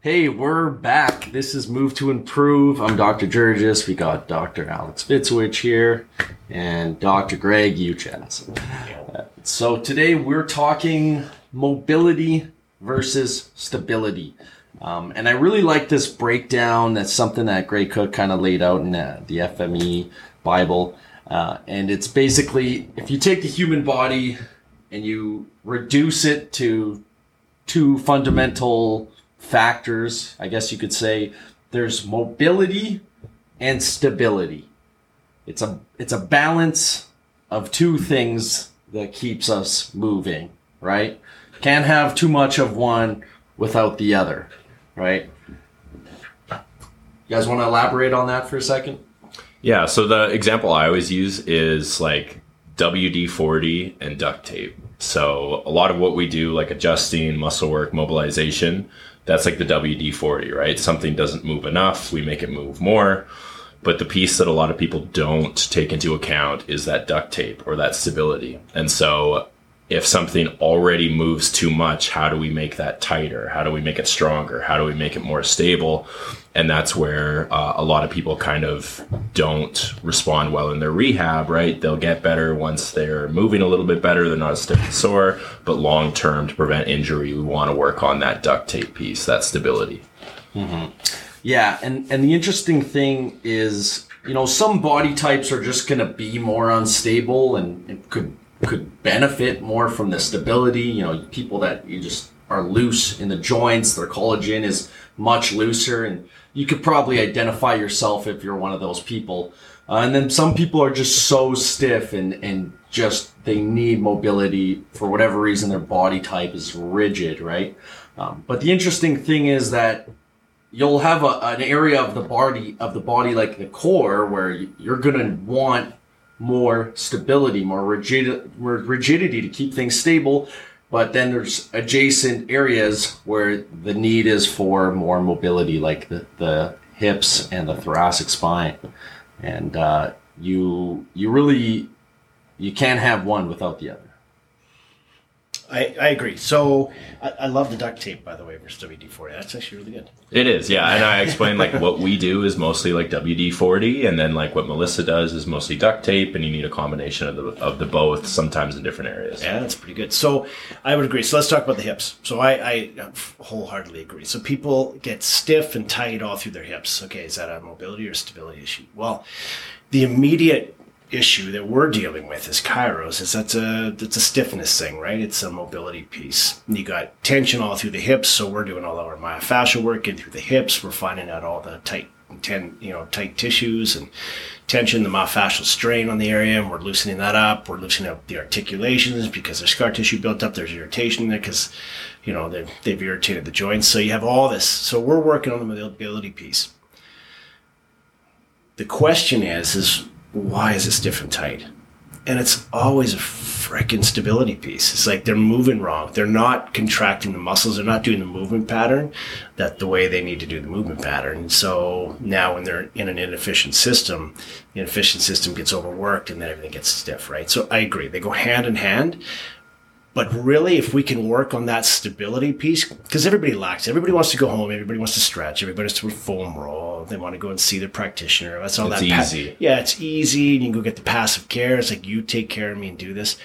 Hey, we're back. This is Move to Improve. I'm Dr. Jurgis. We got Dr. Alex Fitzwich here and Dr. Greg Uchens. So today we're talking mobility versus stability. Um, and I really like this breakdown. That's something that Gray Cook kind of laid out in uh, the FME Bible. Uh, and it's basically if you take the human body and you reduce it to two fundamental factors, I guess you could say there's mobility and stability. It's a it's a balance of two things that keeps us moving, right? Can't have too much of one without the other, right? You guys want to elaborate on that for a second? Yeah, so the example I always use is like WD 40 and duct tape. So a lot of what we do, like adjusting, muscle work, mobilization, that's like the WD 40, right? Something doesn't move enough, we make it move more. But the piece that a lot of people don't take into account is that duct tape or that stability. And so if something already moves too much, how do we make that tighter? How do we make it stronger? How do we make it more stable? And that's where uh, a lot of people kind of don't respond well in their rehab, right? They'll get better once they're moving a little bit better, they're not as stiff and sore, but long term to prevent injury, we want to work on that duct tape piece, that stability. Mm-hmm. Yeah, and and the interesting thing is, you know, some body types are just going to be more unstable and, it could could benefit more from the stability. You know, people that you just are loose in the joints, their collagen is much looser, and you could probably identify yourself if you're one of those people. Uh, and then some people are just so stiff and, and just they need mobility for whatever reason their body type is rigid, right? Um, but the interesting thing is that you'll have a, an area of the body of the body like the core where you're gonna want more stability, more rigid, rigidity to keep things stable. But then there's adjacent areas where the need is for more mobility, like the, the hips and the thoracic spine. And uh, you you really you can't have one without the other. I, I agree. So I, I love the duct tape, by the way, for WD forty. That's actually really good. It is, yeah. And I explained like what we do is mostly like WD forty, and then like what Melissa does is mostly duct tape, and you need a combination of the of the both, sometimes in different areas. Yeah, that's pretty good. So I would agree. So let's talk about the hips. So I, I wholeheartedly agree. So people get stiff and tight all through their hips. Okay, is that a mobility or stability issue? Well, the immediate issue that we're dealing with is kairos. Is that's a that's a stiffness thing right? It's a mobility piece. You got tension all through the hips so we're doing all our myofascial work in through the hips. We're finding out all the tight ten you know tight tissues and tension the myofascial strain on the area and we're loosening that up. We're loosening up the articulations because there's scar tissue built up there's irritation there because you know they've, they've irritated the joints. So you have all this. So we're working on the mobility piece. The question is is why is stiff and tight? And it's always a freaking stability piece. It's like they're moving wrong. They're not contracting the muscles. They're not doing the movement pattern that the way they need to do the movement pattern. So now when they're in an inefficient system, the inefficient system gets overworked and then everything gets stiff, right? So I agree. They go hand in hand. But really, if we can work on that stability piece, because everybody lacks, everybody wants to go home, everybody wants to stretch, everybody wants to foam roll, they want to go and see their practitioner. That's all it's that. easy. Pa- yeah, it's easy. And you can go get the passive care. It's like you take care of me and do this.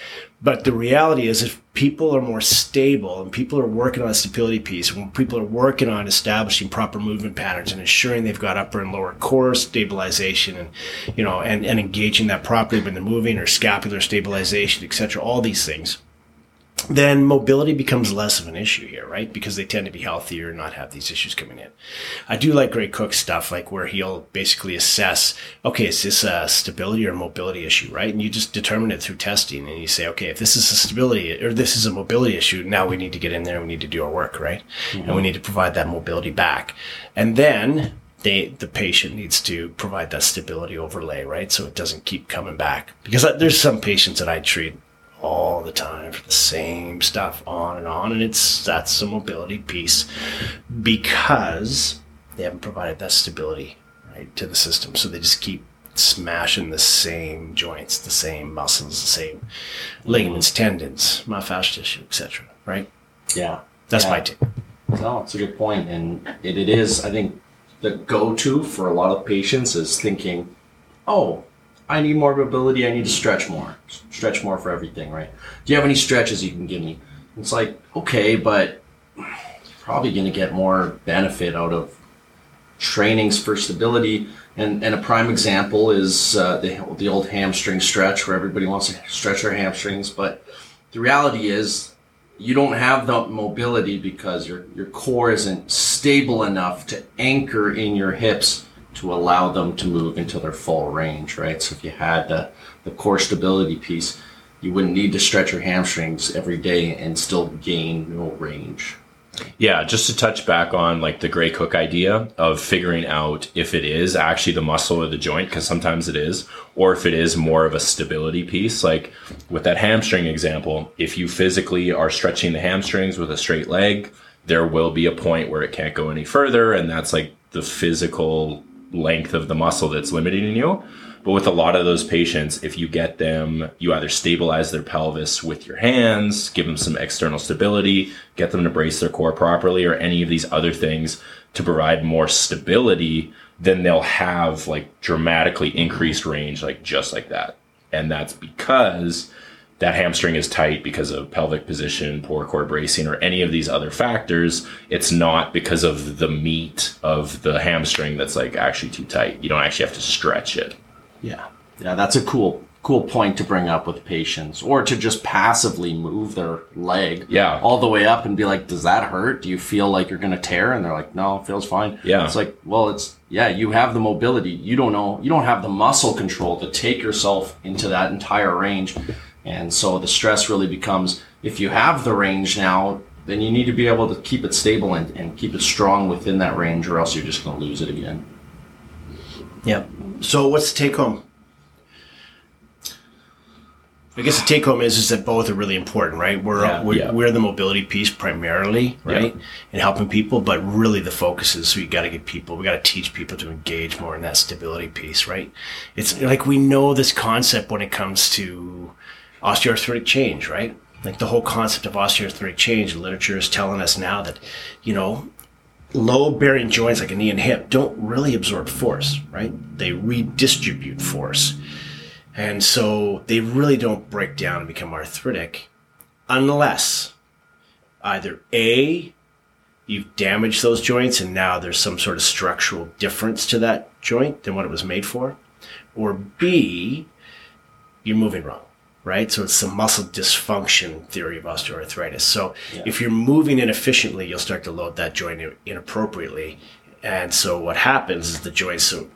But the reality is, if people are more stable and people are working on a stability piece, when people are working on establishing proper movement patterns and ensuring they've got upper and lower core stabilization and, you know, and, and engaging that properly when they're moving or scapular stabilization, etc., all these things then mobility becomes less of an issue here, right? Because they tend to be healthier and not have these issues coming in. I do like Gray Cook stuff, like where he'll basically assess, okay, is this a stability or mobility issue, right? And you just determine it through testing and you say, okay, if this is a stability or this is a mobility issue, now we need to get in there and we need to do our work, right? Mm-hmm. And we need to provide that mobility back. And then they, the patient needs to provide that stability overlay, right? So it doesn't keep coming back. Because there's some patients that I treat all the time for the same stuff on and on. And it's that's the mobility piece because they haven't provided that stability right to the system. So they just keep smashing the same joints, the same muscles, the same ligaments, tendons, myofascial tissue, etc. Right? Yeah, that's yeah. my tip. No, it's a good point, and it, it is. I think the go-to for a lot of patients is thinking, "Oh, I need more mobility. I need to stretch more. Stretch more for everything, right? Do you have any stretches you can give me?" It's like, okay, but probably going to get more benefit out of trainings for stability. And, and a prime example is uh, the, the old hamstring stretch where everybody wants to stretch their hamstrings. But the reality is you don't have the mobility because your, your core isn't stable enough to anchor in your hips to allow them to move into their full range, right? So if you had the, the core stability piece, you wouldn't need to stretch your hamstrings every day and still gain no range. Yeah, just to touch back on like the Gray Cook idea of figuring out if it is actually the muscle or the joint, because sometimes it is, or if it is more of a stability piece. Like with that hamstring example, if you physically are stretching the hamstrings with a straight leg, there will be a point where it can't go any further, and that's like the physical length of the muscle that's limiting you. But with a lot of those patients, if you get them, you either stabilize their pelvis with your hands, give them some external stability, get them to brace their core properly, or any of these other things to provide more stability, then they'll have like dramatically increased range, like just like that. And that's because that hamstring is tight because of pelvic position, poor core bracing, or any of these other factors. It's not because of the meat of the hamstring that's like actually too tight. You don't actually have to stretch it. Yeah. Yeah, that's a cool cool point to bring up with patients or to just passively move their leg Yeah. all the way up and be like does that hurt do you feel like you're going to tear and they're like no it feels fine Yeah. it's like well it's yeah you have the mobility you don't know you don't have the muscle control to take yourself into that entire range and so the stress really becomes if you have the range now then you need to be able to keep it stable and, and keep it strong within that range or else you're just going to lose it again Yep. So what's the take home? I guess the take home is is that both are really important, right? We're Yeah. we're, Yeah. we're the mobility piece primarily, right, Yeah. and helping people, but really the focus is we got to get people, we got to teach people to engage more in that stability piece, right? It's like we know this concept when it comes to osteoarthritic change, right? Like the whole concept of osteoarthritic change, The literature is telling us now that, you know, low bearing joints like a knee and hip don't really absorb force, right? They redistribute force. And so they really don't break down and become arthritic unless either A, you've damaged those joints and now there's some sort of structural difference to that joint than what it was made for, or B, you're moving wrong, right? So it's the muscle dysfunction theory of osteoarthritis. So if you're moving inefficiently, you'll start to load that joint inappropriately. And so what happens is the joint, so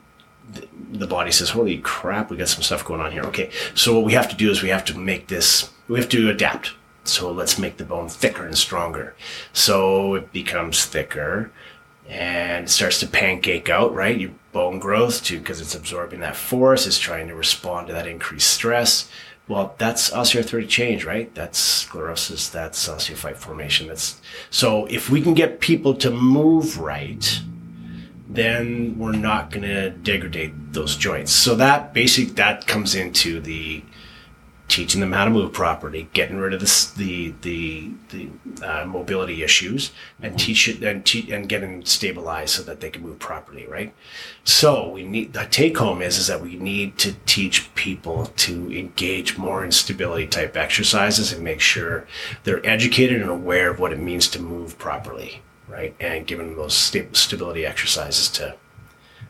the body says, holy crap, we got some stuff going on here. Okay. So what we have to do is we have to make this, we have to adapt. So let's make the bone thicker and stronger. So it becomes thicker and it starts to pancake out, right? Your bone growth too, because it's absorbing that force, it's trying to respond to that increased stress. Well, that's osteoarthritic change, right? That's sclerosis, that's osteophyte formation. That's so if we can get people to move right, then we're not going to degrade those joints. So that basic that comes into the teaching them how to move properly, getting rid of this, the the the uh, mobility issues, and teach it and te- and get them stabilized so that they can move properly, right? So we need the take home is is that we need to teach people to engage more in stability type exercises and make sure they're educated and aware of what it means to move properly, right? And giving them those sta- stability exercises to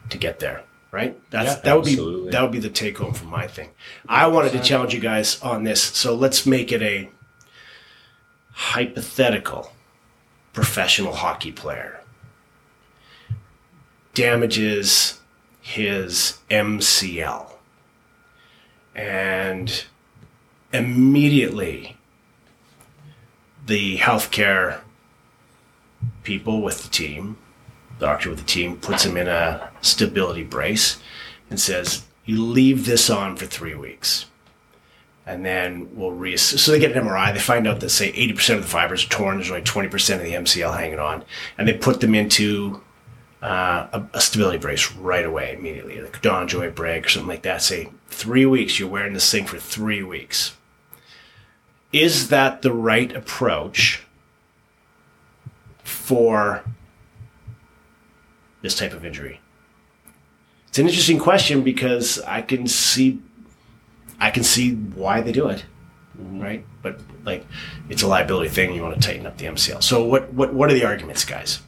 to get there, right? That's Yeah, that would absolutely. be that would be the take home from my thing. I wanted to challenge you guys on this, so let's make it a hypothetical professional hockey player damages his MCL and immediately the healthcare people with the team doctor with the team puts him in a stability brace and says, "You leave this on for three weeks, and then we'll re." So they get an MRI. They find out that say eighty percent of the fibers are torn. There's only twenty percent of the MCL hanging on, and they put them into uh, a, a stability brace right away, immediately, like a DonJoy break or something like that. Say three weeks. You're wearing this thing for three weeks. Is that the right approach? for this type of injury? It's an interesting question because I can see I can see why they do it. Mm-hmm. Right? But like it's a liability thing, you want to tighten up the MCL. So what what what are the arguments, guys?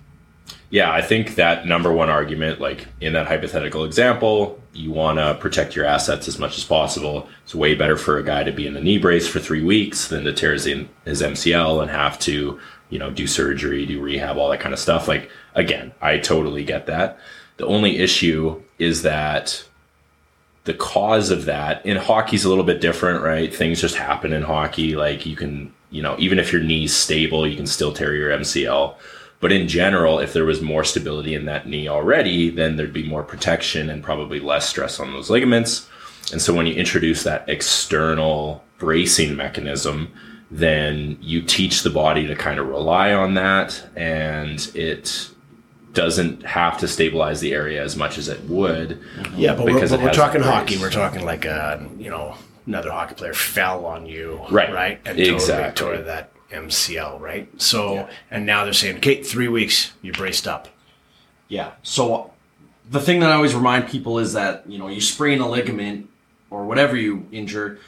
Yeah, I think that number one argument, like in that hypothetical example, you want to protect your assets as much as possible. It's way better for a guy to be in the knee brace for three weeks than to tear his, his MCL and have to, you know, do surgery, do rehab, all that kind of stuff. Like, again, I totally get that. The only issue is that the cause of that in hockey's a little bit different, right? Things just happen in hockey. Like you can, you know, even if your knee's stable, you can still tear your MCL. But in general, if there was more stability in that knee already, then there'd be more protection and probably less stress on those ligaments. And so when you introduce that external bracing mechanism, then you teach the body to kind of rely on that and it doesn't have to stabilize the area as much as it would. Yeah, but we're, because but we're talking hockey. We're talking like a you know another hockey player fell on you, Right. Right, and Exactly. totally tore that MCL, right? So Yeah. and now they're saying, okay, three weeks, you're braced up. Yeah. So the thing that I always remind people is that, you know, you sprain a ligament or whatever you injure,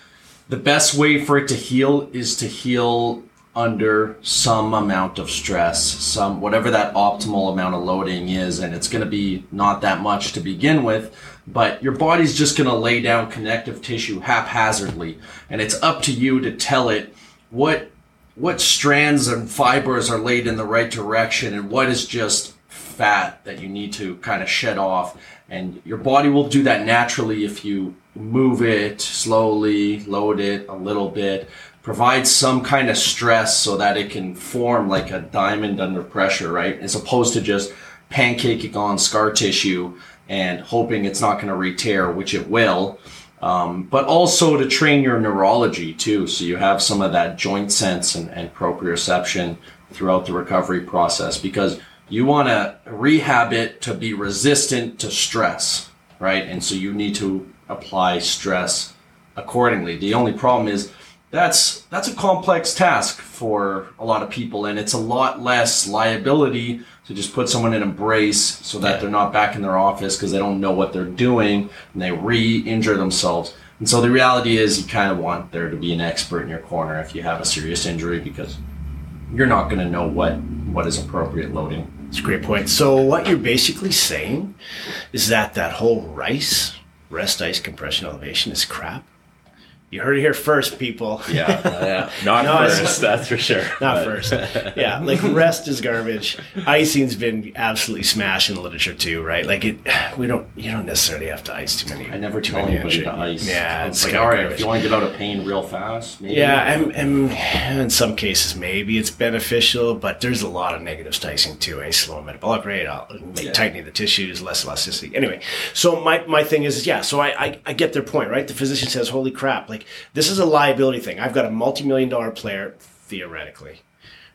the best way for it to heal is to heal under some amount of stress, some whatever that optimal amount of loading is and it's going to be not that much to begin with, but your body's just going to lay down connective tissue haphazardly and it's up to you to tell it what what strands and fibers are laid in the right direction and what is just fat that you need to kind of shed off and your body will do that naturally if you move it slowly load it a little bit provide some kind of stress so that it can form like a diamond under pressure right as opposed to just pancaking on scar tissue and hoping it's not going to re-tear which it will um, but also to train your neurology too, so you have some of that joint sense and, and proprioception throughout the recovery process because you want to rehab it to be resistant to stress, right? And so you need to apply stress accordingly. The only problem is that's that's a complex task for a lot of people and it's a lot less liability to just put someone in a brace so that they're not back in their office because they don't know what they're doing and they re-injure themselves and so the reality is you kind of want there to be an expert in your corner if you have a serious injury because you're not going to know what what is appropriate loading It's a great point. So what you're basically saying is that that whole rice rest ice compression elevation is crap. You heard it here first, people. Yeah, yeah. Not No, it's- first, that's for sure. Not But- first. Yeah, like rest is garbage. Icing's been absolutely smashed in the literature too, right? Like it, we don't, you don't necessarily have to ice too many. i never too tell anybody injuries. to ice Yeah, it's it's like all right garbage. if you want to get out of pain real fast maybe Yeah, and, and in some cases maybe it's beneficial, but there's a lot of negatives to icing too. A slow metabolic rate, make, Yeah. tightening the tissues, less elasticity. Anyway, so my, my thing is, yeah, so I, I, I get their point, right? The physician says, holy crap, like this is a liability thing. I've got a multi-million dollar player, theoretically,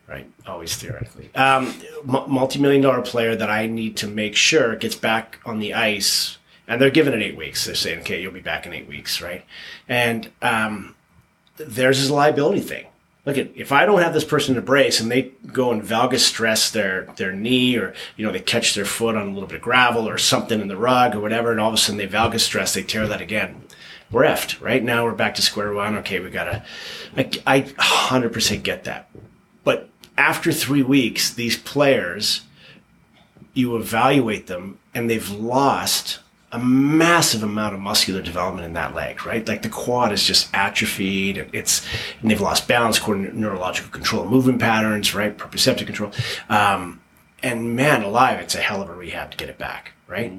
right? Always theoretically. Um, mu- multi-million dollar player that I need to make sure gets back on the ice. And they're giving it eight weeks. They're saying, okay, you'll be back in eight weeks, right? And, um, theirs is a liability thing. Look at if I don't have this person a brace and they go and valgus stress their their knee or you know they catch their foot on a little bit of gravel or something in the rug or whatever and all of a sudden they valgus stress they tear that again. We're effed. Right now we're back to square one. Okay, we gotta. I, I 100% get that. But after three weeks, these players, you evaluate them and they've lost a massive amount of muscular development in that leg, right? Like the quad is just atrophied. It's and they've lost balance, coordinate, neurological control, movement patterns, right? Proprioceptive control. Um, and man alive, it's a hell of a rehab to get it back, right?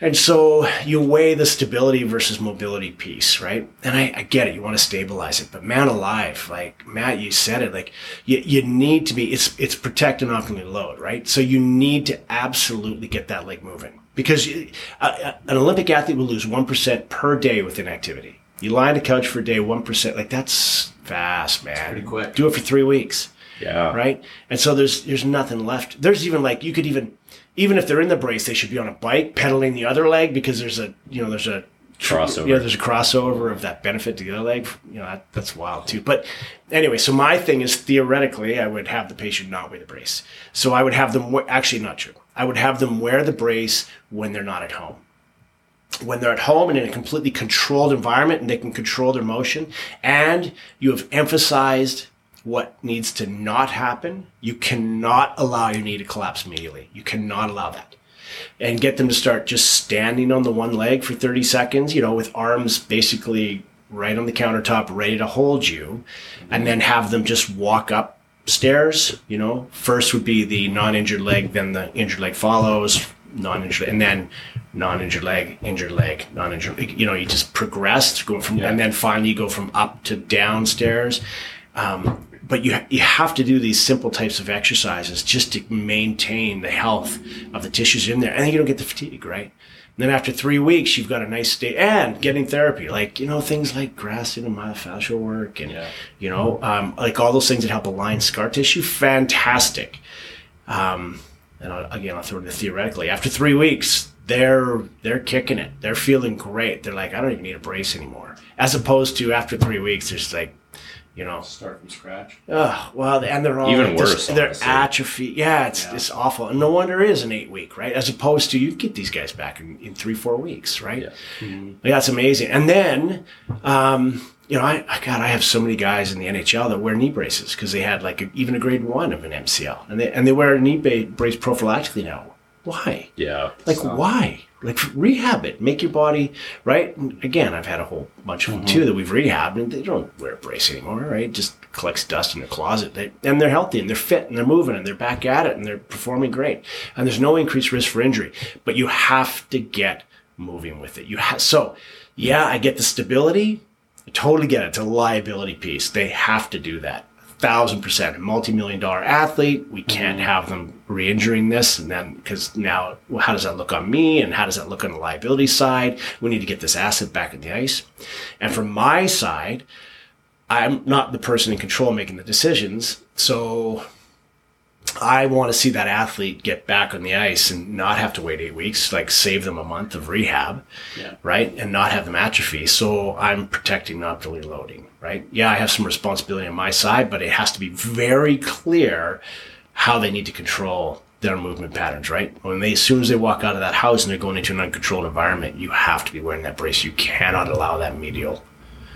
And so you weigh the stability versus mobility piece, right? And I, I get it. You want to stabilize it, but man alive, like Matt, you said it, like you, you need to be, it's, it's protect and optimally load, right? So you need to absolutely get that leg moving because you, uh, uh, an Olympic athlete will lose 1% per day with inactivity. You lie on the couch for a day, 1%, like that's fast, man. pretty quick. Do it for three weeks Yeah. right? And so there's there's nothing left. There's even like you could even even if they're in the brace, they should be on a bike pedaling the other leg because there's a you know there's a Crossover. Yeah, there's a crossover of that benefit to the other leg. You know, that, that's wild too. But anyway, so my thing is theoretically, I would have the patient not wear the brace. So I would have them we- actually not true. I would have them wear the brace when they're not at home. When they're at home and in a completely controlled environment and they can control their motion, and you have emphasized what needs to not happen, you cannot allow your knee to collapse immediately. You cannot allow that and get them to start just standing on the one leg for 30 seconds, you know, with arms basically right on the countertop, ready to hold you, and then have them just walk up stairs, You know, first would be the non injured leg, then the injured leg follows, non injured, and then non injured leg, injured leg, non injured. You know, you just progress going from, and then finally you go from up to downstairs. Um, but you you have to do these simple types of exercises just to maintain the health of the tissues in there, and then you don't get the fatigue, right? And then after three weeks, you've got a nice state and getting therapy, like you know things like Graston and myofascial work, and Yeah. you know um, like all those things that help align scar tissue. Fantastic. Um, and I'll, again, I'll throw it in theoretically. After three weeks, they're they're kicking it. They're feeling great. They're like, I don't even need a brace anymore. As opposed to after three weeks, they're just like, you know, Start from scratch. Oh, well, and they're all Even like this- worse, They're honestly. atrophy. Yeah, it's it's awful. And no wonder it is an eight week, right? As opposed to you get these guys back in, in three four weeks, right? Yeah. Like, that's amazing. And then, um, you know, I, I God, I have so many guys in the NHL that wear knee braces because they had like a, even a grade one of an MCL, and they and they wear a knee ba- brace prophylactically now. Why? Yeah. Like why? Like rehab it. Make your body right. And again, I've had a whole bunch of them too mm-hmm. that we've rehabbed, and they don't wear a brace anymore. Right? Just collects dust in their closet. They, and they're healthy and they're fit and they're moving and they're back at it and they're performing great. And there's no increased risk for injury. But you have to get moving with it. You have so yeah, I get the stability. I totally get it. It's a liability piece. They have to do that. Thousand percent. A multi-million dollar athlete. We can't mm-hmm. have them re-injuring this, and then because now, well, how does that look on me, and how does that look on the liability side? We need to get this asset back in the ice. And from my side, I'm not the person in control making the decisions, so I want to see that athlete get back on the ice and not have to wait eight weeks, like save them a month of rehab, Yeah. right? And not have them atrophy. So I'm protecting, not fully loading, right? Yeah, I have some responsibility on my side, but it has to be very clear how they need to control their movement patterns, right? When they, as soon as they walk out of that house and they're going into an uncontrolled environment, you have to be wearing that brace. You cannot allow that medial,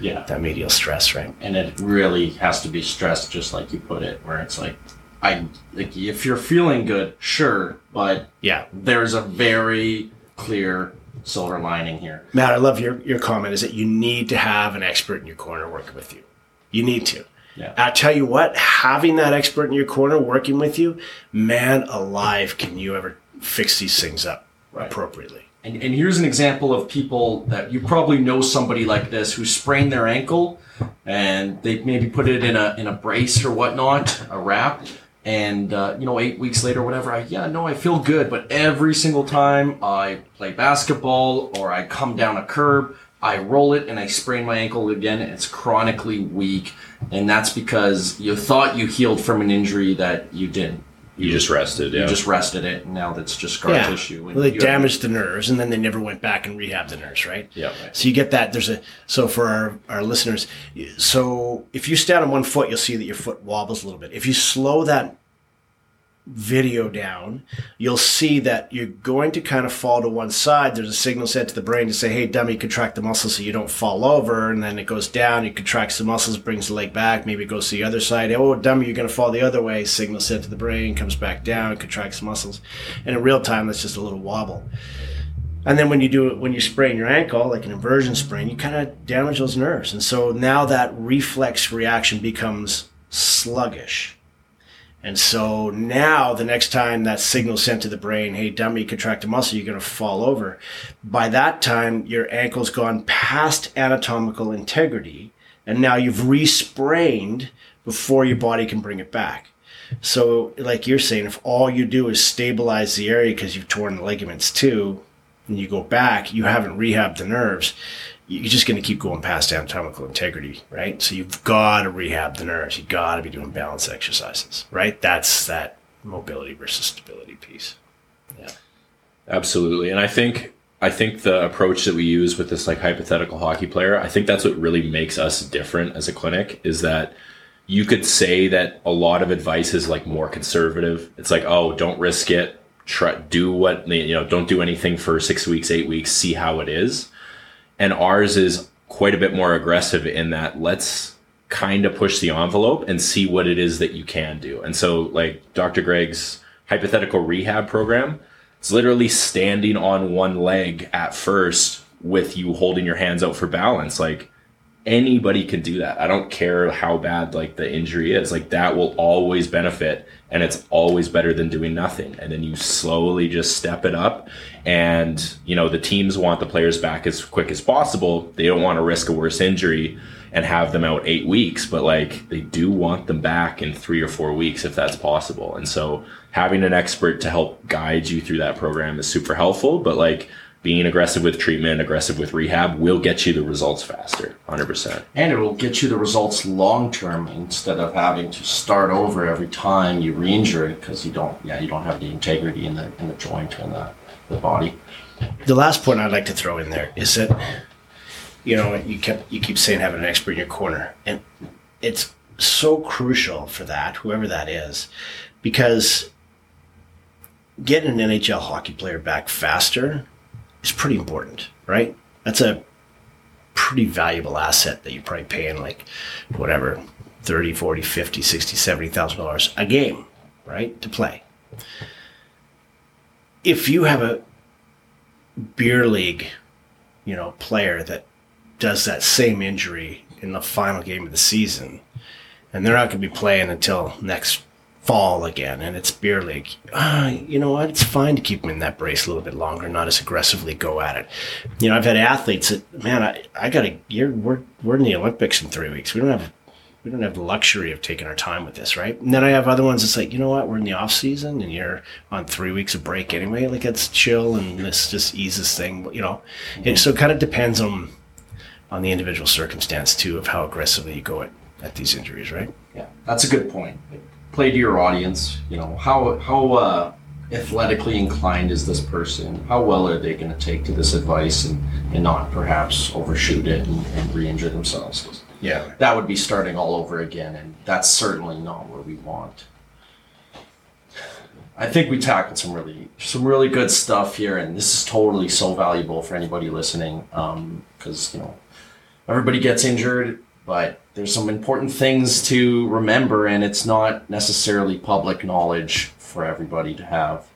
Yeah. that medial stress, right? and it really has to be stressed just like you put it where it's like i like if you're feeling good sure but Yeah. there's a very clear silver lining here Matt, I love your, your comment is that you need to have an expert in your corner working with you. You need to. Yeah. I tell you what, having that expert in your corner working with you, man alive, can you ever fix these things up Right. appropriately? and, and here's an example of people that you probably know somebody like this who sprained their ankle and they maybe put it in a in a brace or whatnot a wrap and uh, you know eight weeks later whatever i yeah no i feel good but every single time i play basketball or i come down a curb i roll it and i sprain my ankle again it's chronically weak and that's because you thought you healed from an injury that you didn't You just rested. Yeah. you just rested it and now that's just scar tissue and Well, they you have- damaged the nerves and then they never went back and rehabbed the nerves, right? Yeah. So you get that. There's a, so for our, our listeners, so if you stand on one foot, you'll see that your foot wobbles a little bit. If you slow that video down, you'll see that you're going to kind of fall to one side. There's a signal sent to the brain to say, hey, dummy, contract the muscles so you don't fall over. And then it goes down, it contracts the muscles, brings the leg back. Maybe it goes to the other side. Oh, dummy, you're going to fall the other way. Signal sent to the brain, comes back down, contracts muscles. And in real time, that's just a little wobble. And then when you do it, when you sprain your ankle, like an inversion sprain, you kind of damage those nerves. And so now that reflex reaction becomes sluggish. And so now the next time that signal sent to the brain, hey, dummy, contract a muscle, you're going to fall over. By that time, your ankle's gone past anatomical integrity. And now you've resprained before your body can bring it back. So, like you're saying, if all you do is stabilize the area because you've torn the ligaments too, and you go back, you haven't rehabbed the nerves, you're just going to keep going past anatomical integrity, right? So you've got to rehab the nerves. You've got to be doing balance exercises, right? That's that mobility versus stability piece. Yeah. Absolutely. And I think I think the approach that we use with this like hypothetical hockey player, I think that's what really makes us different as a clinic is that you could say that a lot of advice is like more conservative. It's like, oh, don't risk it. Try do what you know, don't do anything for six weeks, eight weeks, see how it is. And ours is quite a bit more aggressive in that let's kind of push the envelope and see what it is that you can do. And so like Dr. Greg's hypothetical rehab program, it's literally standing on one leg at first with you holding your hands out for balance. Like anybody can do that. I don't care how bad like the injury is. Like that will always benefit and it's always better than doing nothing. And then you slowly just step it up and you know the teams want the players back as quick as possible. They don't want to risk a worse injury and have them out 8 weeks, but like they do want them back in 3 or 4 weeks if that's possible. And so having an expert to help guide you through that program is super helpful, but like being aggressive with treatment, aggressive with rehab will get you the results faster, 100%. And it will get you the results long term instead of having to start over every time you re-injure it because you don't, yeah, you don't have the integrity in the in the joint and the, the body. The last point I'd like to throw in there is that you know you kept you keep saying having an expert in your corner, and it's so crucial for that, whoever that is, because getting an NHL hockey player back faster is pretty important, right? That's a pretty valuable asset that you're probably paying like whatever 30 40 50 60 70000 dollars a game right to play if you have a beer league you know player that does that same injury in the final game of the season and they're not going to be playing until next fall again and it's beer league uh, you know what? It's fine to keep them in that brace a little bit longer not as aggressively go at it. You know i've had athletes that man i, I got a year we're, we're in the olympics in three weeks. We don't have we don't have the luxury of taking our time with this right? And then i have other ones that's like you know what? We're in the off season and you're on three weeks of break anyway. Like it's chill and this just eases thing you know? And so it kind of depends on on the individual circumstance too of how aggressively you go at, at these injuries right? Yeah, that's a good point. Play to your audience. You know how how uh, athletically inclined is this person? How well are they going to take to this advice and, and not perhaps overshoot it and, and re-injure themselves? yeah That would be starting all over again, and that's certainly not what we want. I think we tackled some really some really good stuff here, and this is totally so valuable for anybody listening. Because you know everybody gets injured, but there's some important things to remember, and it's not necessarily public knowledge for everybody to have.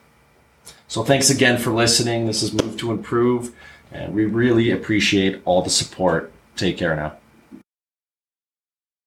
So thanks again for listening. This is Move to Improve, and we really appreciate all the support. Take care now.